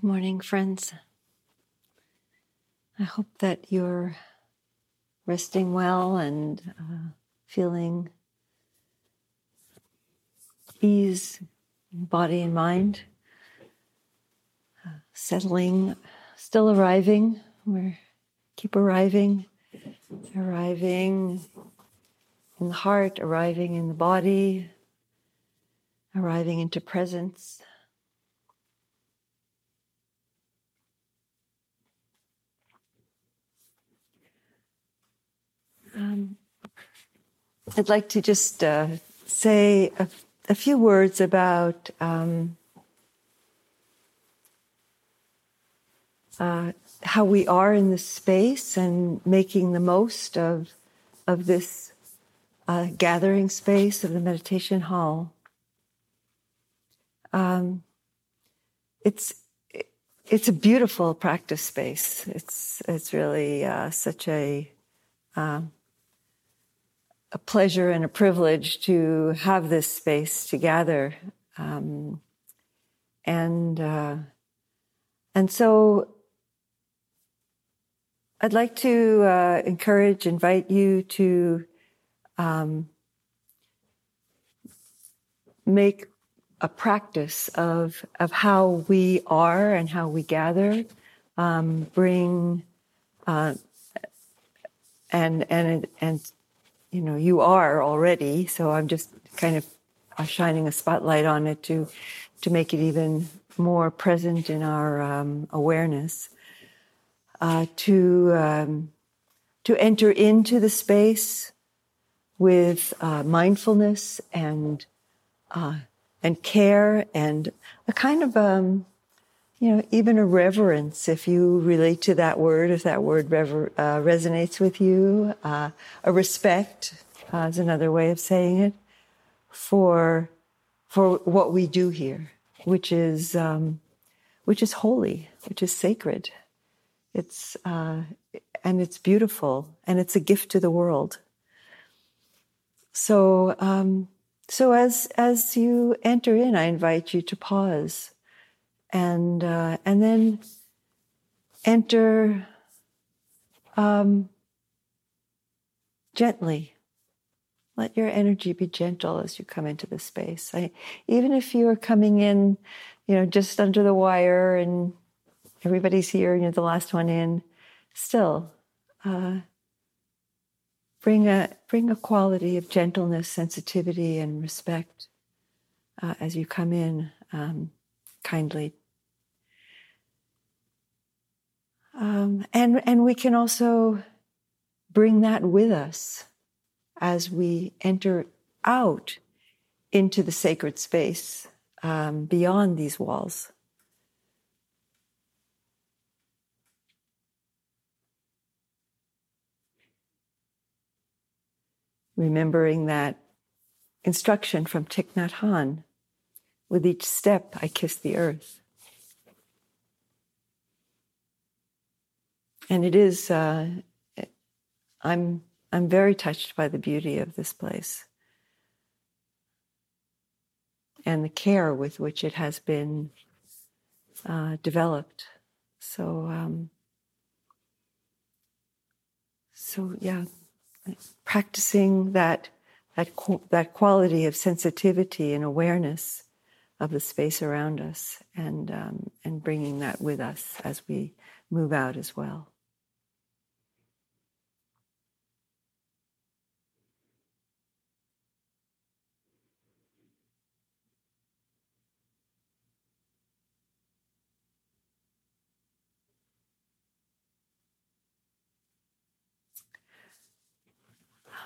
Good morning, friends. I hope that you're resting well and uh, feeling ease body and mind, uh, settling, still arriving. We keep arriving, arriving in the heart, arriving in the body, arriving into presence. Um, I'd like to just uh, say a, a, few words about um, uh, how we are in this space and making the most of of this uh, gathering space of the meditation hall. Um, it's it's a beautiful practice space. It's it's really uh, such a um, a pleasure and a privilege to have this space to gather. Um, and, uh, and so I'd like to uh, encourage, invite you to um, make a practice of of how we are and how we gather, um, bring uh, and and and you know, you are already. So I'm just kind of uh, shining a spotlight on it to to make it even more present in our um, awareness. Uh, to um, to enter into the space with uh, mindfulness and uh, and care and a kind of um, you know, even a reverence, if you relate to that word, if that word rever- uh, resonates with you, uh, a respect uh, is another way of saying it for for what we do here, which is um, which is holy, which is sacred. It's uh, and it's beautiful, and it's a gift to the world. So, um, so as as you enter in, I invite you to pause and uh, and then enter um, gently. Let your energy be gentle as you come into the space. I, even if you are coming in, you know, just under the wire and everybody's here and you're the last one in, still uh, bring a bring a quality of gentleness, sensitivity, and respect uh, as you come in um, kindly Um, and, and we can also bring that with us as we enter out into the sacred space um, beyond these walls. Remembering that instruction from Thich Nhat Hanh with each step, I kiss the earth. And it is uh, i'm i'm very touched by the beauty of this place. And the care with which it has been uh, developed. So um, so yeah practicing that that that quality of sensitivity and awareness of the space around us and um, and bringing that with us as we move out as well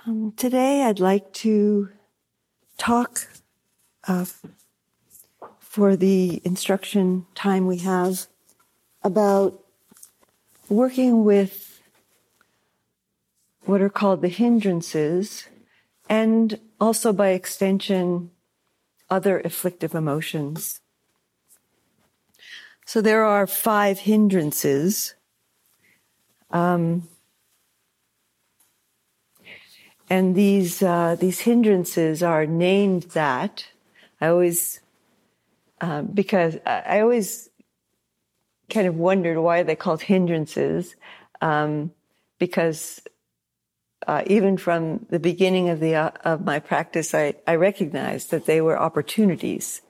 Um, today, I'd like to talk uh, for the instruction time we have about working with what are called the hindrances and also by extension other afflictive emotions. So there are five hindrances. Um, and these uh, these hindrances are named that. I always uh, because I always kind of wondered why they called hindrances, um, because uh, even from the beginning of the uh, of my practice, I, I recognized that they were opportunities,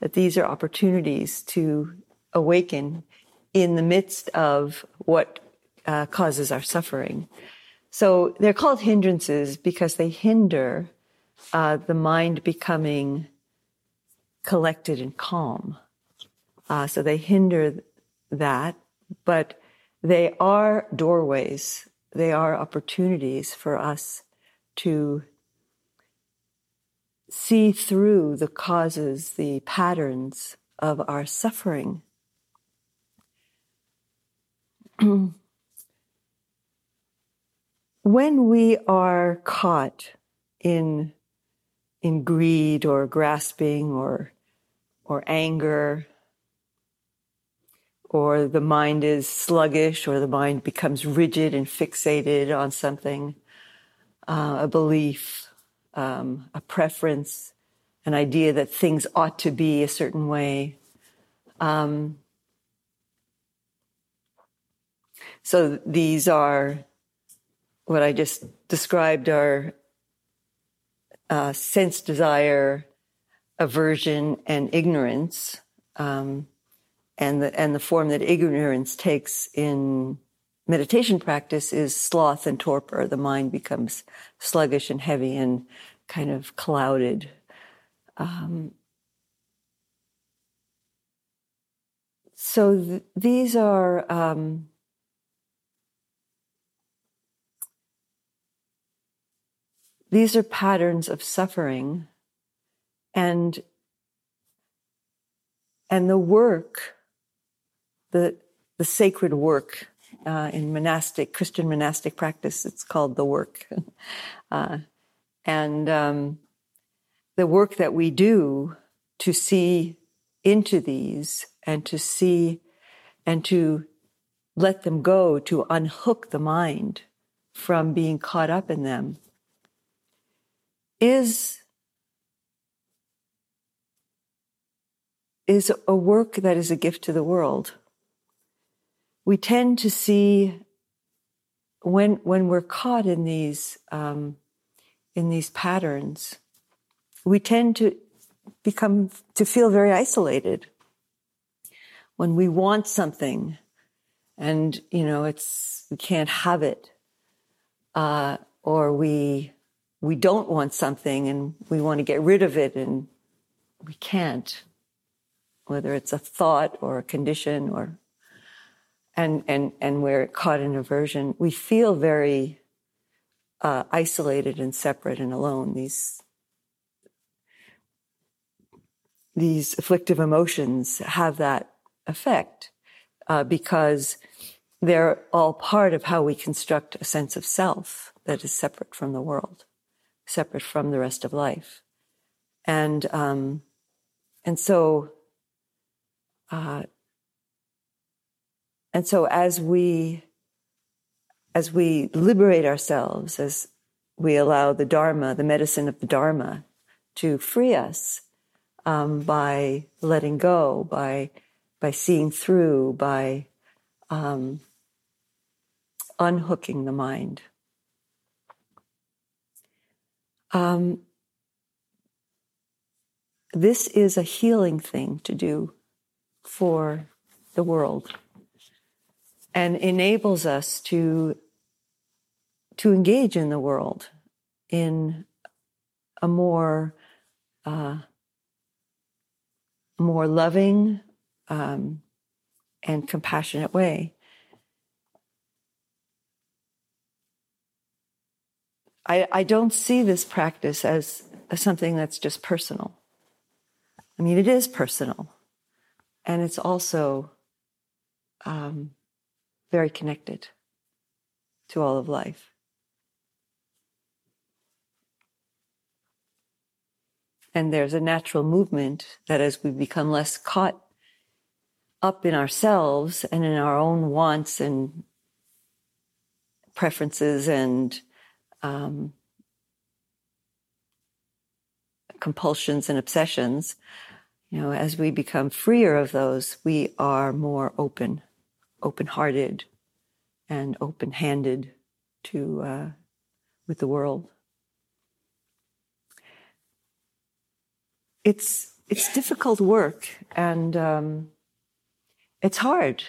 that these are opportunities to awaken in the midst of what uh, causes our suffering. So they're called hindrances because they hinder uh, the mind becoming collected and calm. Uh, so they hinder that, but they are doorways. They are opportunities for us to see through the causes, the patterns of our suffering. when we are caught in in greed or grasping or or anger or the mind is sluggish or the mind becomes rigid and fixated on something uh, a belief um, a preference an idea that things ought to be a certain way um, so these are what I just described are uh, sense, desire, aversion, and ignorance, um, and the and the form that ignorance takes in meditation practice is sloth and torpor. The mind becomes sluggish and heavy and kind of clouded. Um, so th- these are um, These are patterns of suffering and and the work, the the sacred work uh, in monastic Christian monastic practice, it's called the work, uh, and um, the work that we do to see into these and to see and to let them go, to unhook the mind from being caught up in them is is a work that is a gift to the world. We tend to see when when we're caught in these um, in these patterns, we tend to become to feel very isolated. When we want something, and you know it's we can't have it, uh, or we we don't want something and we want to get rid of it and we can't, whether it's a thought or a condition or, and, and, and we're caught in aversion, we feel very uh, isolated and separate and alone. These, these afflictive emotions have that effect uh, because they're all part of how we construct a sense of self that is separate from the world separate from the rest of life. And, um, and so, uh, and so as we, as we liberate ourselves, as we allow the Dharma, the medicine of the Dharma, to free us um, by letting go, by by seeing through, by um, unhooking the mind. Um, this is a healing thing to do for the world and enables us to to engage in the world in a more uh, more loving um, and compassionate way. I, I don't see this practice as, as something that's just personal. I mean, it is personal, and it's also um, very connected to all of life. And there's a natural movement that as we become less caught up in ourselves and in our own wants and preferences and um, compulsions and obsessions, You know, as we become freer of those, we are more open, open hearted, and open handed to uh, with the world. It's it's difficult work, and um, it's hard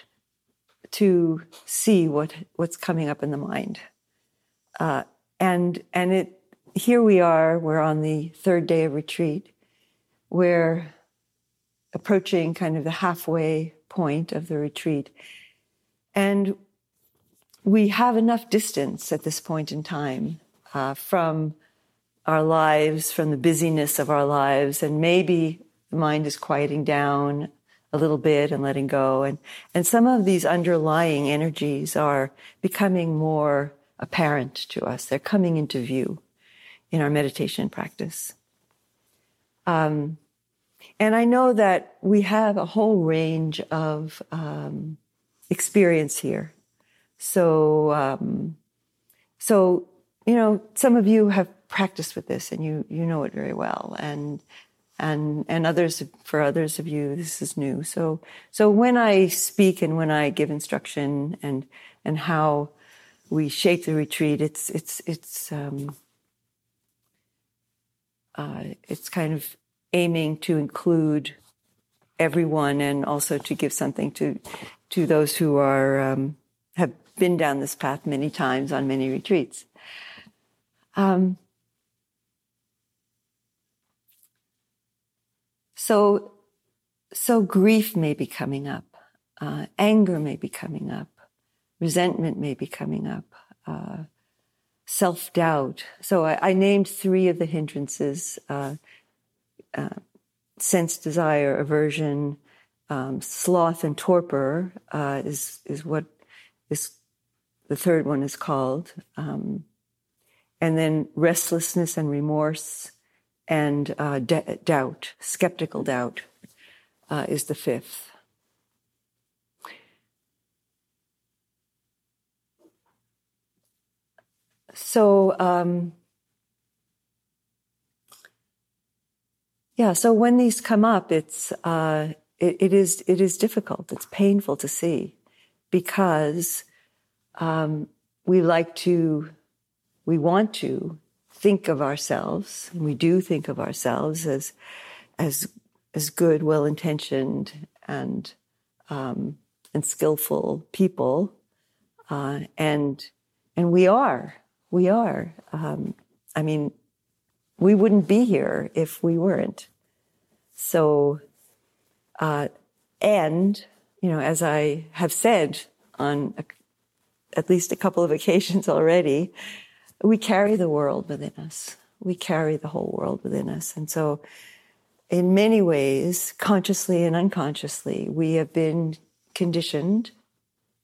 to see what what's coming up in the mind. Uh, and and it here we are. We're on the third day of retreat. We're approaching kind of the halfway point of the retreat, and we have enough distance at this point in time uh, from our lives, from the busyness of our lives, and maybe the mind is quieting down a little bit and letting go. And, and some of these underlying energies are becoming more apparent to us. They're coming into view in our meditation practice. Um, and I know that we have a whole range of um, experience here. So, um, so you know, some of you have practiced with this and you you know it very well, and and and others for others of you this is new so so when i speak and when i give instruction and and how we shape the retreat. It's it's it's um uh, it's kind of aiming to include everyone and also to give something to to those who are um, have been down this path many times on many retreats. Um, So, so grief may be coming up, uh, anger may be coming up, resentment may be coming up, uh, self doubt. So I, I, named three of the hindrances: uh, uh sense, desire, aversion, um, sloth, and torpor uh, is is what is the third one is called, um, and then restlessness and remorse and uh, doubt, skeptical doubt, uh, is the fifth. So, um, yeah. So when these come up, it's uh, it, it is it is difficult. It's painful to see because um, we like to, we want to think of ourselves, and we do think of ourselves as as as good, well intentioned, and um, and skillful people, uh, and and we are, we are. Um, I mean, we wouldn't be here if we weren't. So, uh, and you know, as I have said on a, at least a couple of occasions already, we carry the world within us. We carry the whole world within us. And so, in many ways, consciously and unconsciously, we have been conditioned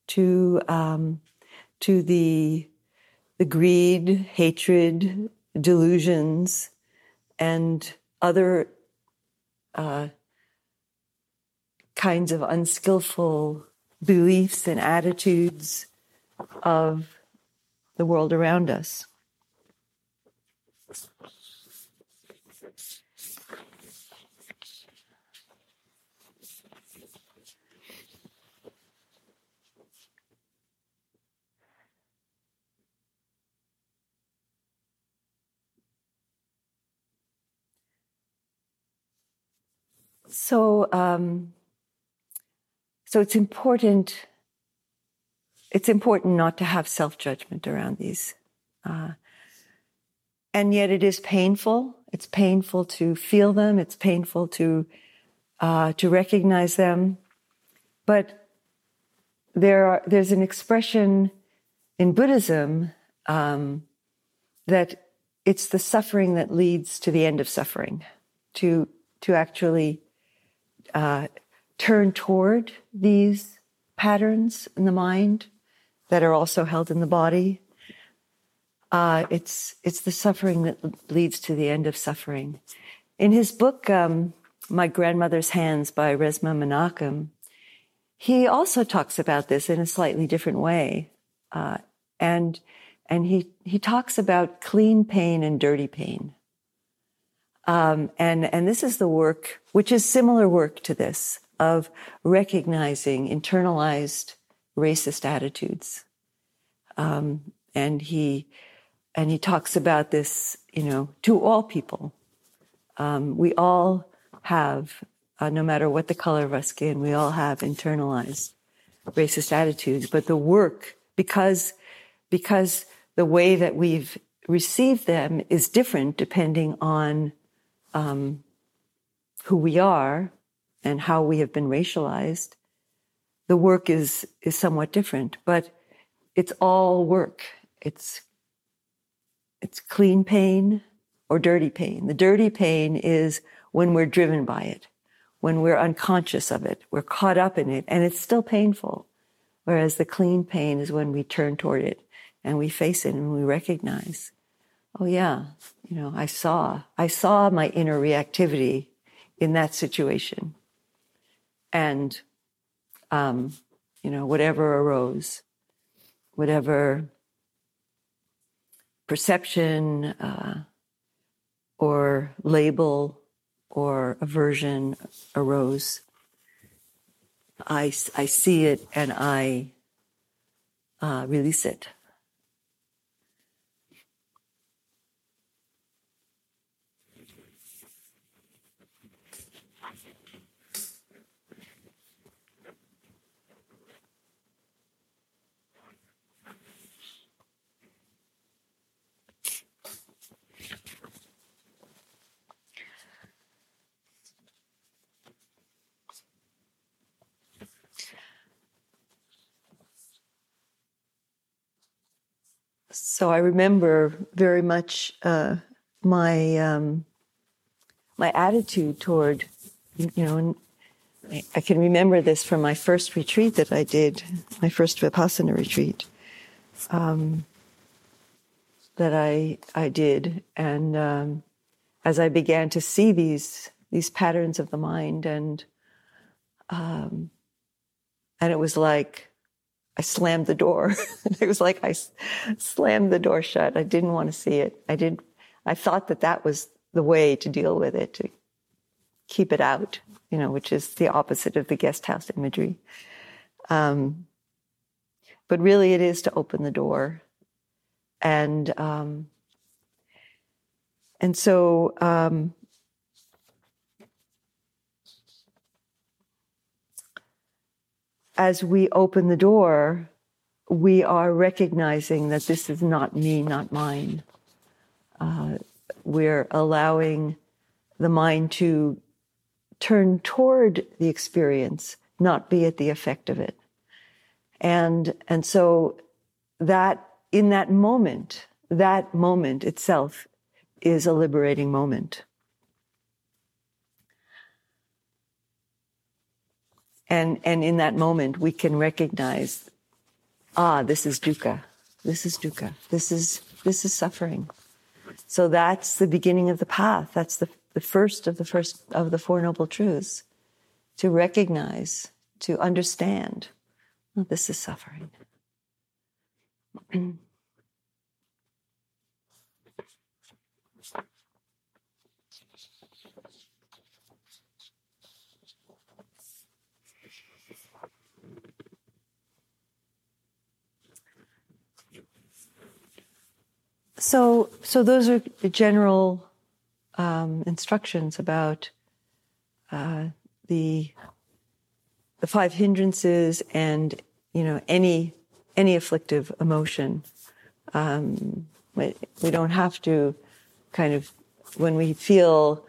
to um, to the the greed, hatred, delusions, and other uh, kinds of unskillful beliefs and attitudes of the world around us. So, um, so it's important. It's important not to have self judgment around these, uh, and yet it is painful. It's painful to feel them. It's painful to uh, to recognize them, but there are, there's an expression in Buddhism um, that it's the suffering that leads to the end of suffering. To to actually uh, turn toward these patterns in the mind that are also held in the body. Uh, it's it's the suffering that leads to the end of suffering. In his book, um, "My Grandmother's Hands" by Resmaa Menakem, he also talks about this in a slightly different way, uh, and and he he talks about clean pain and dirty pain. Um, and, and this is the work, which is similar work to this, of recognizing internalized racist attitudes. Um, and he, and he talks about this, you know, to all people. Um, we all have, uh, no matter what the color of our skin, we all have internalized racist attitudes. But the work, because, because the way that we've received them is different depending on um, who we are and how we have been racialized, the work is is somewhat different. But it's all work. It's it's clean pain or dirty pain. The dirty pain is when we're driven by it, when we're unconscious of it, we're caught up in it, and it's still painful. Whereas the clean pain is when we turn toward it and we face it and we recognize oh yeah, you know, I saw, I saw my inner reactivity in that situation. And, um, you know, whatever arose, whatever perception uh, or label or aversion arose, I, I see it and I uh, release it. So I remember very much uh, my um, my attitude toward, you know, I can remember this from my first retreat that I did, my first Vipassana retreat, um, that I I did, and um, as I began to see these these patterns of the mind, and um, and it was like I slammed the door. it was like I slammed the door shut. I didn't want to see it. I did. I thought that that was the way to deal with it, to keep it out, you know, which is the opposite of the guest house imagery. Um, but really, it is to open the door, and um, and so um, as we open the door, we are recognizing that this is not me, not mine. Uh, we're allowing the mind to turn toward the experience, not be at the effect of it. And, and so that in that moment, that moment itself is a liberating moment. And, and in that moment, we can recognize, ah, this is dukkha. This is dukkha. This is, this is suffering. So that's the beginning of the path. That's the, the first of the first of the Four Noble Truths. To recognize, to understand, oh, this is suffering. So, so those are general um, instructions about uh, the the five hindrances and you know any any afflictive emotion. Um, we don't have to kind of when we feel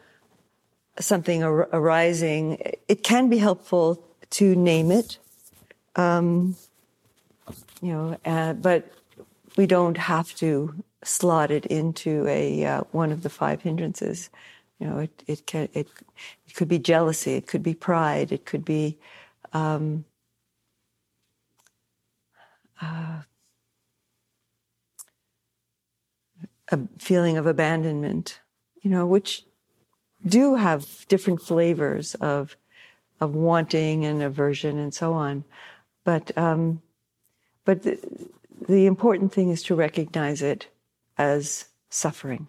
something ar- arising, it can be helpful to name it. Um, you know, uh, but we don't have to slotted into a uh, one of the five hindrances. You know, it it can it it could be jealousy, it could be pride, it could be um, uh, a feeling of abandonment. You know, which do have different flavors of of wanting and aversion and so on, but um, but the, the important thing is to recognize it as suffering.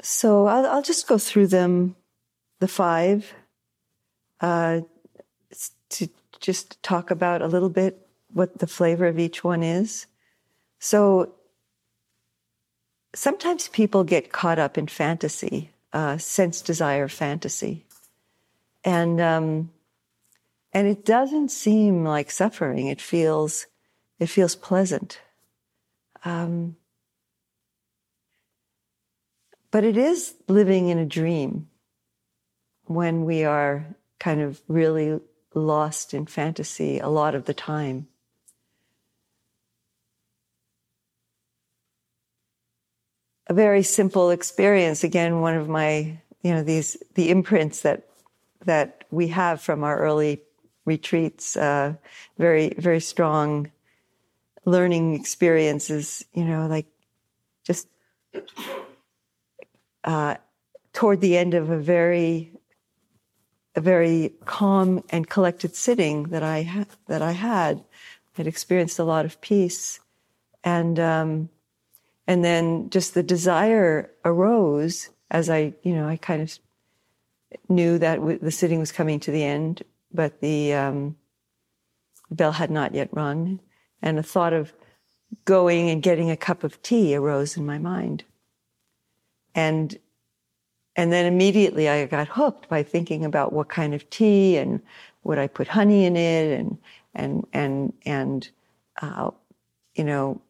So I'll, I'll just go through them, the five, uh, to just talk about a little bit what the flavor of each one is. So sometimes people get caught up in fantasy, uh, sense desire fantasy. And um, and it doesn't seem like suffering. It feels, it feels pleasant. Um, but it is living in a dream when we are kind of really lost in fantasy a lot of the time. A very simple experience. Again, one of my, you know, these, the imprints that, that we have from our early retreats, uh, very, very strong learning experiences, you know, like just, uh, toward the end of a very a very calm and collected sitting that I ha- that I had. I had experienced a lot of peace, and um, and then just the desire arose as I, you know, I kind of knew that w- the sitting was coming to the end, but the um, bell had not yet rung, and the thought of going and getting a cup of tea arose in my mind, and and then immediately I got hooked by thinking about what kind of tea and would I put honey in it and, and, and, and, uh, you know,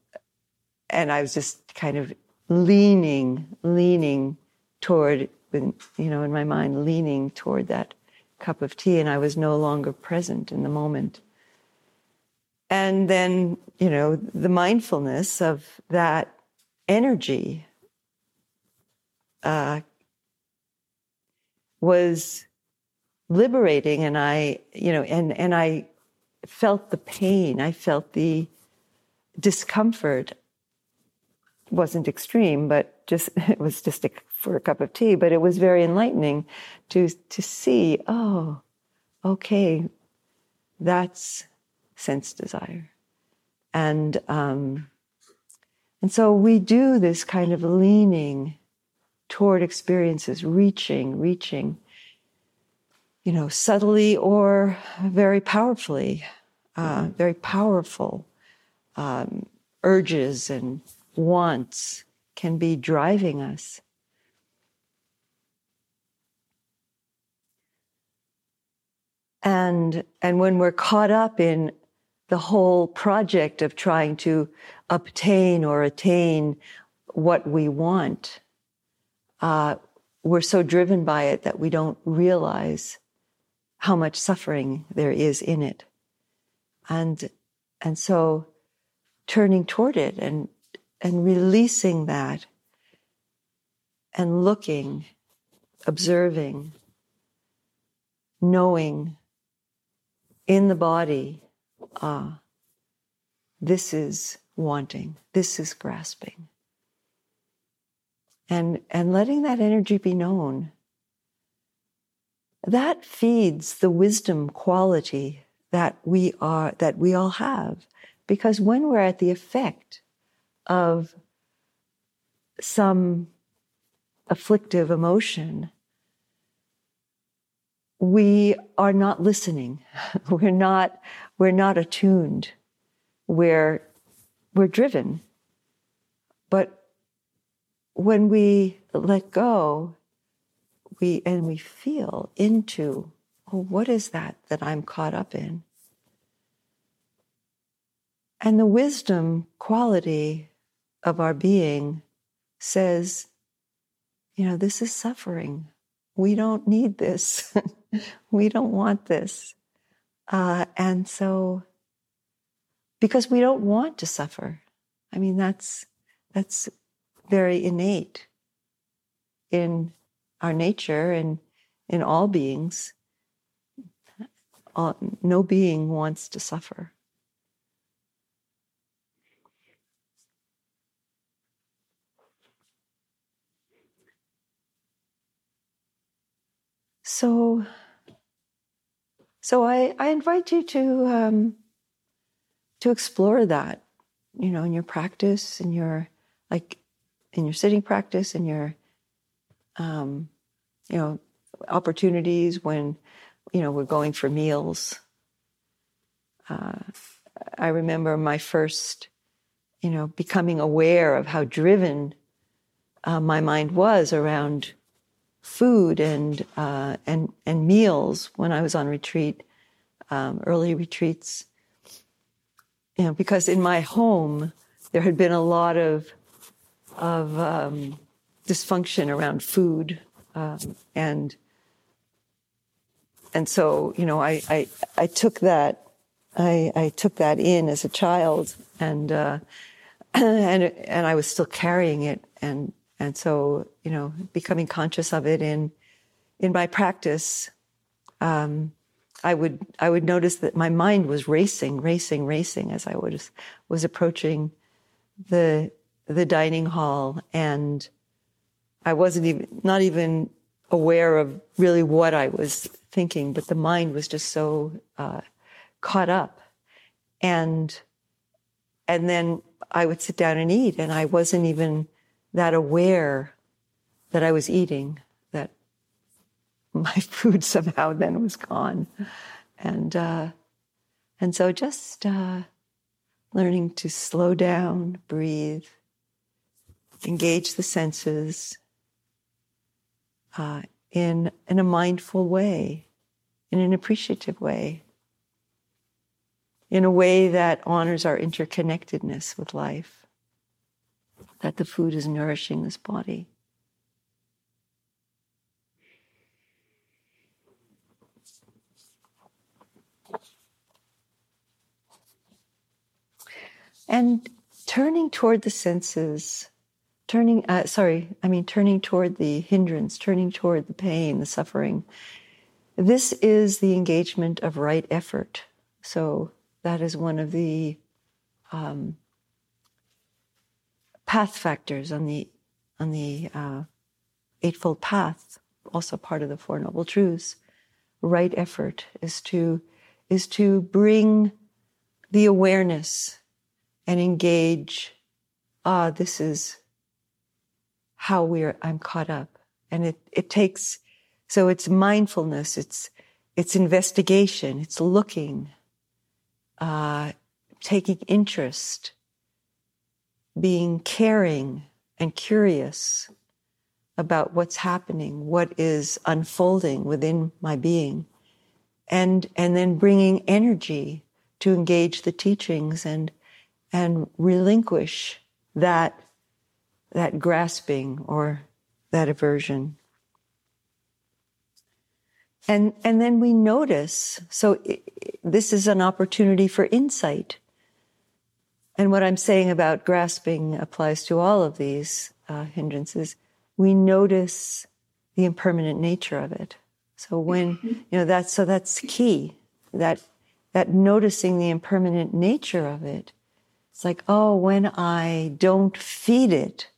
and I was just kind of leaning, leaning toward, you know, in my mind, leaning toward that cup of tea and I was no longer present in the moment. And then, you know, the mindfulness of that energy uh, was liberating and I, you know, and, and I felt the pain. I felt the discomfort. Wasn't extreme, but just, it was just a, for a cup of tea, but it was very enlightening to, to see, oh, okay, that's sense desire. And, um, and so we do this kind of leaning toward experiences, reaching, reaching, you know, subtly or very powerfully, uh, very powerful um, urges and wants can be driving us. And, and when we're caught up in the whole project of trying to obtain or attain what we want, uh, we're so driven by it that we don't realize how much suffering there is in it. And, and so turning toward it and, and releasing that and looking, observing, knowing in the body, ah, this is wanting, this is grasping and, and letting that energy be known. That feeds the wisdom quality that we are, that we all have. Because when we're at the effect of some afflictive emotion, we are not listening. we're not, we're not attuned. We're, we're driven. But when we let go, we and we feel into, oh, what is that that I'm caught up in? And the wisdom quality of our being says, you know, this is suffering. We don't need this. we don't want this. Uh, and so, because we don't want to suffer. I mean, that's, that's very innate in our nature and in all beings. All, no being wants to suffer. So, so I, I invite you to um, to explore that, you know, in your practice, in your like in your sitting practice, in your um, you know, opportunities when, you know, we're going for meals. Uh, I remember my first, you know, becoming aware of how driven uh, my mind was around food and uh, and and meals when I was on retreat, um, early retreats. You know, because in my home there had been a lot of of um, dysfunction around food, um, and and so you know I I, I took that I, I took that in as a child and uh, and and I was still carrying it and and so you know becoming conscious of it in in my practice um, I would I would notice that my mind was racing racing racing as I was was approaching the the dining hall. And I wasn't even not even aware of really what I was thinking, but the mind was just so uh, caught up, and and then I would sit down and eat, and I wasn't even that aware that I was eating. That my food somehow then was gone, and uh, and so just uh, learning to slow down, breathe, engage the senses uh, in, in a mindful way, in an appreciative way, in a way that honors our interconnectedness with life, that the food is nourishing this body. And turning toward the senses turning uh, sorry i mean turning toward the hindrance turning toward the pain the suffering this is the engagement of right effort so that is one of the um, path factors on the on the uh, eightfold path also part of the four noble truths right effort is to is to bring the awareness and engage ah this is how we're I'm caught up. And it, it takes so it's mindfulness, it's it's investigation, it's looking, uh, taking interest, being caring and curious about what's happening, what is unfolding within my being, and and then bringing energy to engage the teachings and and relinquish that that grasping or that aversion. And, and then we notice, so it, this is an opportunity for insight. And what I'm saying about grasping applies to all of these uh, hindrances. We notice the impermanent nature of it. So when, you know, that's, so that's key, that, that noticing the impermanent nature of it. It's like, oh, when I don't feed it,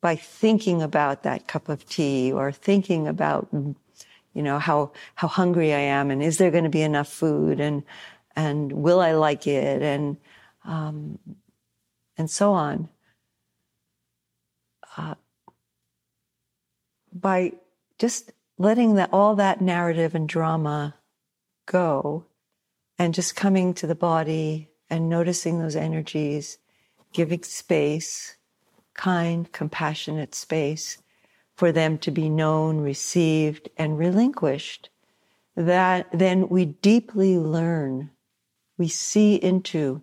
by thinking about that cup of tea or thinking about, you know, how, how hungry I am and is there going to be enough food and, and will I like it and, um, and so on. Uh, by just letting all that narrative and drama go and just coming to the body and noticing those energies, giving space, kind, compassionate space for them to be known, received, and relinquished, that then we deeply learn, we see into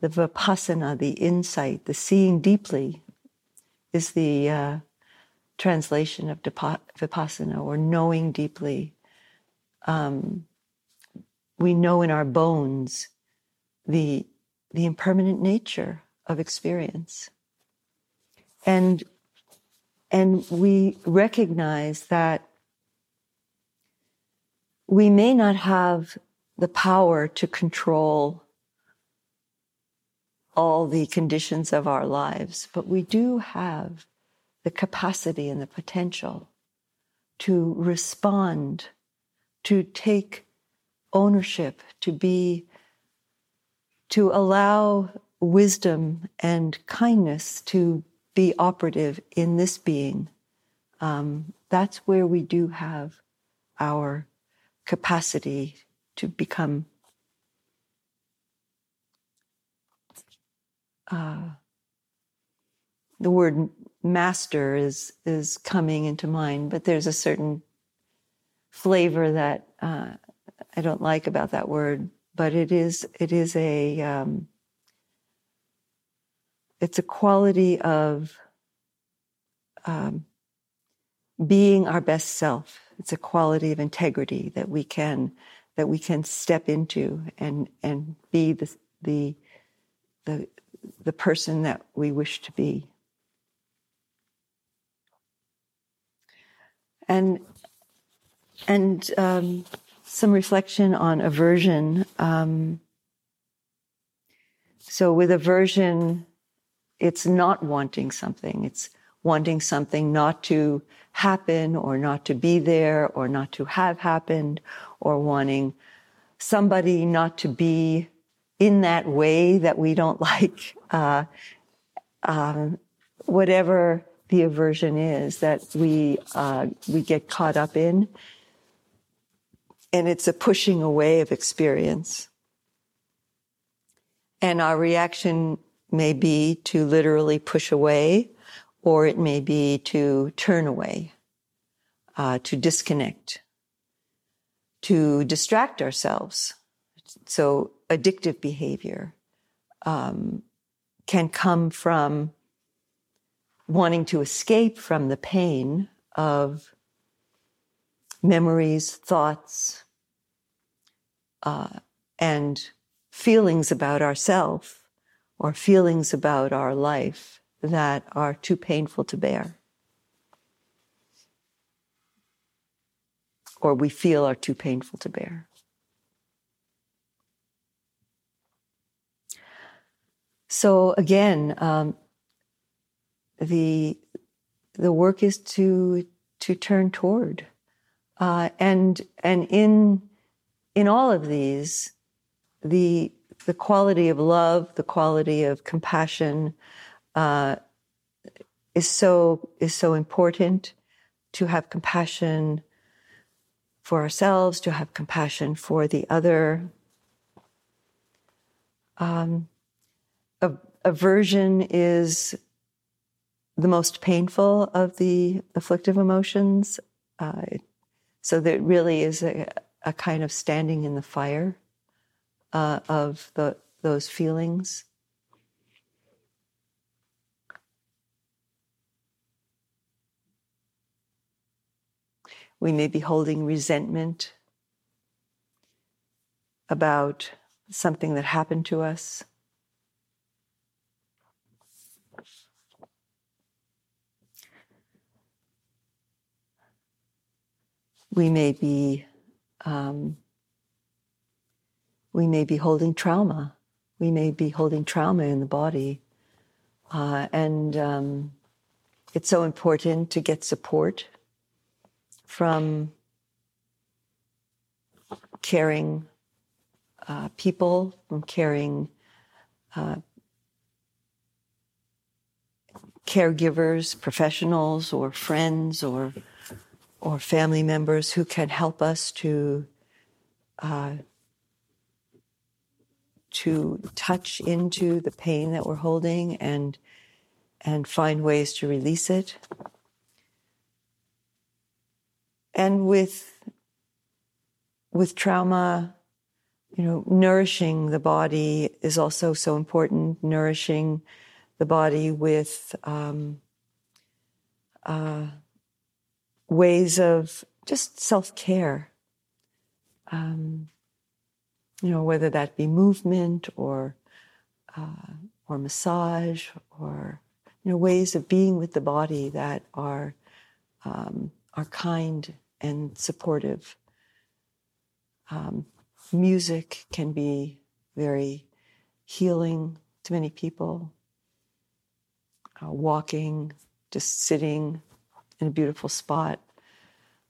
the vipassana, the insight, the seeing deeply is the uh, translation of vipassana or knowing deeply. Um, we know in our bones the, the impermanent nature of experience. And, and we recognize that we may not have the power to control all the conditions of our lives, but we do have the capacity and the potential to respond, to take ownership, to be, to allow wisdom and kindness to be operative in this being. Um, that's where we do have our capacity to become uh, the word master is is coming into mind, but there's a certain flavor that uh, I don't like about that word. But it is it is a um, it's a quality of um, being our best self. It's a quality of integrity that we can that we can step into and and be the the the the person that we wish to be. And and um, some reflection on aversion. Um, so with aversion, it's not wanting something. It's wanting something not to happen or not to be there or not to have happened or wanting somebody not to be in that way that we don't like, uh, um, whatever the aversion is that we uh, we get caught up in, and it's a pushing away of experience. And our reaction may be to literally push away or it may be to turn away, uh, to disconnect, to distract ourselves. So addictive behavior um, can come from wanting to escape from the pain of memories, thoughts, uh, and feelings about ourself or feelings about our life that are too painful to bear or we feel are too painful to bear. So again, um, the the work is to to turn toward, uh, and and in in all of these, the the quality of love, the quality of compassion, uh, is so is so important to have compassion for ourselves, to have compassion for the other. Um, aversion is the most painful of the afflictive emotions. Uh, so there really is a, a, kind of standing in the fire uh, of the, those feelings. We may be holding resentment about something that happened to us. We may be um, we may be holding trauma. We may be holding trauma in the body, uh, and um, it's so important to get support from caring uh, people, from caring uh, caregivers, professionals, or friends, or or family members who can help us to uh, to touch into the pain that we're holding and and find ways to release it. And with with trauma you know nourishing the body is also so important. Nourishing the body with um, uh, ways of just self-care um, you know whether that be movement or uh, or massage or you know ways of being with the body that are um, are kind and supportive. Um, music can be very healing to many people. Uh, walking, just sitting in a beautiful spot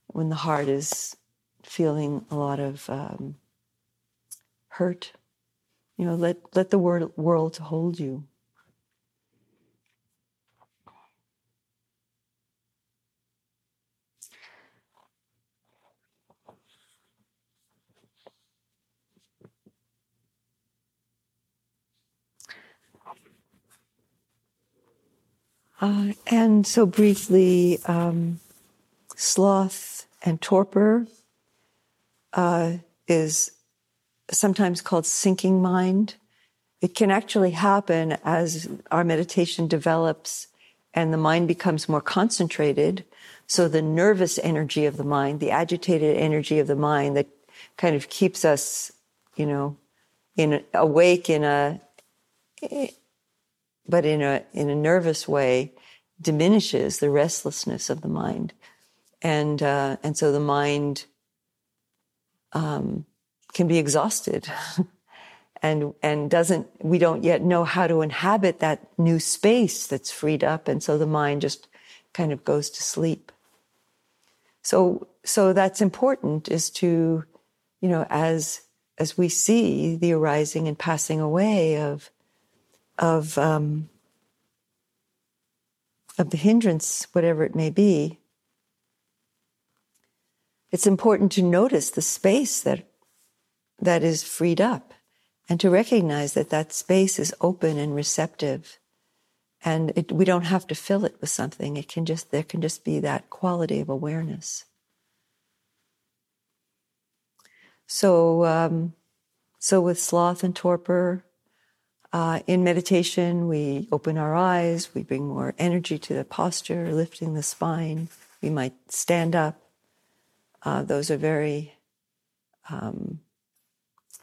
when the heart is feeling a lot of um, hurt. You know, let, let the world, world hold you. Uh, and so briefly, um, sloth and torpor uh, is sometimes called sinking mind. It can actually happen as our meditation develops and the mind becomes more concentrated. So the nervous energy of the mind, the agitated energy of the mind that kind of keeps us, you know, in awake in a, but in a, in a nervous way diminishes the restlessness of the mind. And, uh, and so the mind, um, can be exhausted and, and doesn't, we don't yet know how to inhabit that new space that's freed up. And so the mind just kind of goes to sleep. So, so that's important is to, you know, as, as we see the arising and passing away of, of, um, of the hindrance, whatever it may be, it's important to notice the space that, that is freed up and to recognize that that space is open and receptive. And it, we don't have to fill it with something. It can just, there can just be that quality of awareness. So, um, so with sloth and torpor, uh, in meditation, we open our eyes, we bring more energy to the posture, lifting the spine. We might stand up. Uh, those are very um,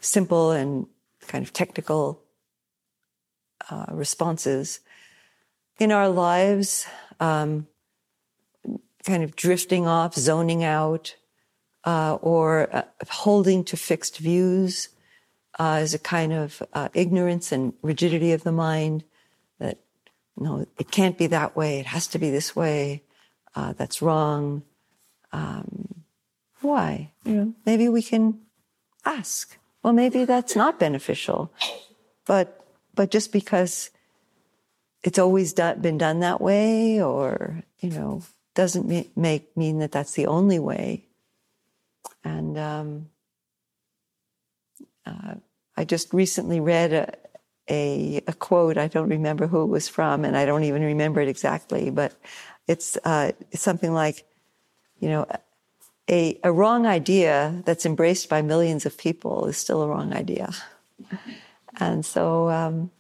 simple and kind of technical uh, responses. In our lives, um, kind of drifting off, zoning out, uh, or uh, holding to fixed views uh, is a kind of uh, ignorance and rigidity of the mind that no, it can't be that way. It has to be this way. Uh, that's wrong. Um, why? You know, maybe we can ask. Well, maybe that's not beneficial, but but just because it's always done, been done that way, or you know, doesn't make mean that that's the only way. And um, uh, I just recently read a, a, a, quote. I don't remember who it was from, and I don't even remember it exactly, but it's, uh, something like, you know, a, a wrong idea that's embraced by millions of people is still a wrong idea. And so, um,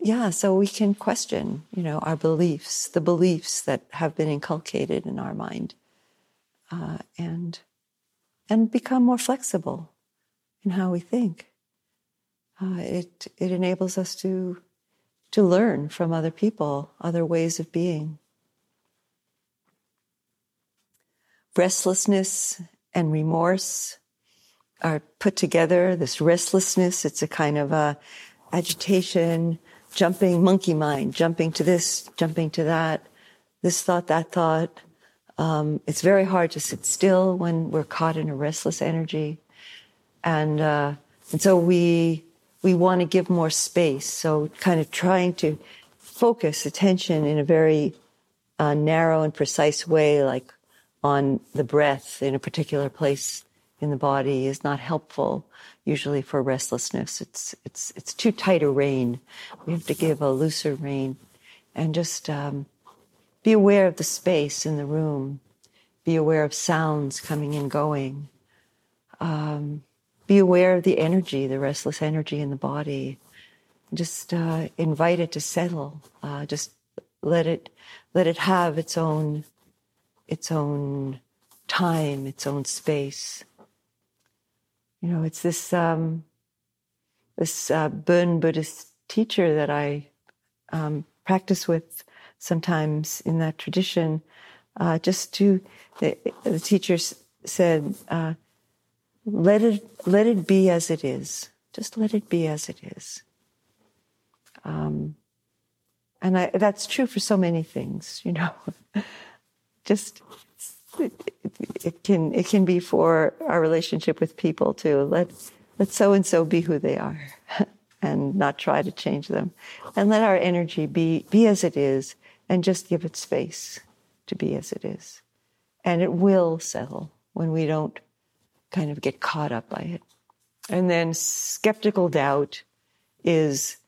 yeah, so we can question, you know, our beliefs, the beliefs that have been inculcated in our mind, uh, and and become more flexible in how we think uh, it it enables us to to learn from other people, other ways of being. Restlessness and remorse are put together. This restlessness, it's a kind of a agitation, jumping monkey mind, jumping to this, jumping to that, this thought, that thought. Um, it's very hard to sit still when we're caught in a restless energy, and uh, and so we we want to give more space. So kind of trying to focus attention in a very uh, narrow and precise way, like on the breath in a particular place in the body is not helpful usually for restlessness. It's, it's, it's too tight a rein. We have to give a looser rein and just, um, be aware of the space in the room. Be aware of sounds coming and going. Um, be aware of the energy, the restless energy in the body. Just uh, invite it to settle. Uh, just let it let it have its own its own time, its own space. You know, it's this um, this uh, Buddhist teacher that I um, practice with sometimes in that tradition. Uh, just to the, the teacher said uh, let it let it be as it is. Just let it be as it is. Um, and I, that's true for so many things, you know. Just it, it, can it can be for our relationship with people too. Let let so and so be who they are, and not try to change them, and let our energy be be as it is, and just give it space to be as it is, and it will settle when we don't kind of get caught up by it. And then skeptical doubt is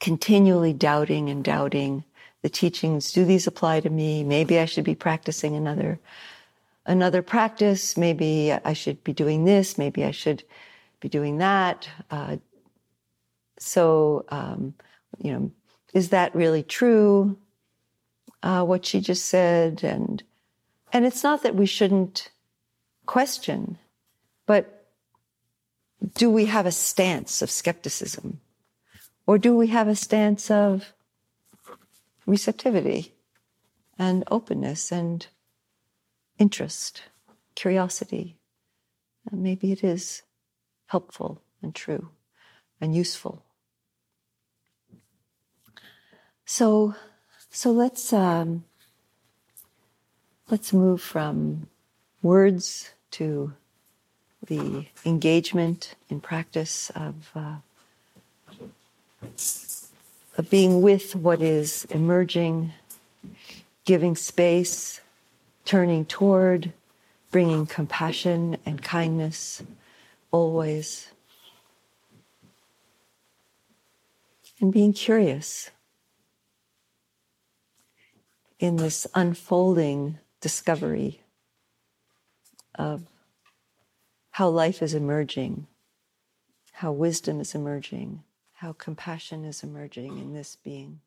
continually doubting and doubting the teachings. Do these apply to me? Maybe I should be practicing another another practice. Maybe I should be doing this. Maybe I should be doing that. Uh, so, um, you know, is that really true? Uh, what she just said, and and it's not that we shouldn't question, but do we have a stance of skepticism, or do we have a stance of receptivity and openness and interest, curiosity? And maybe it is helpful and true and useful. So, so let's um, let's move from words to the engagement in practice of, uh, of being with what is emerging, giving space, turning toward, bringing compassion and kindness always, and being curious in this unfolding discovery of how life is emerging, how wisdom is emerging, how compassion is emerging in this being.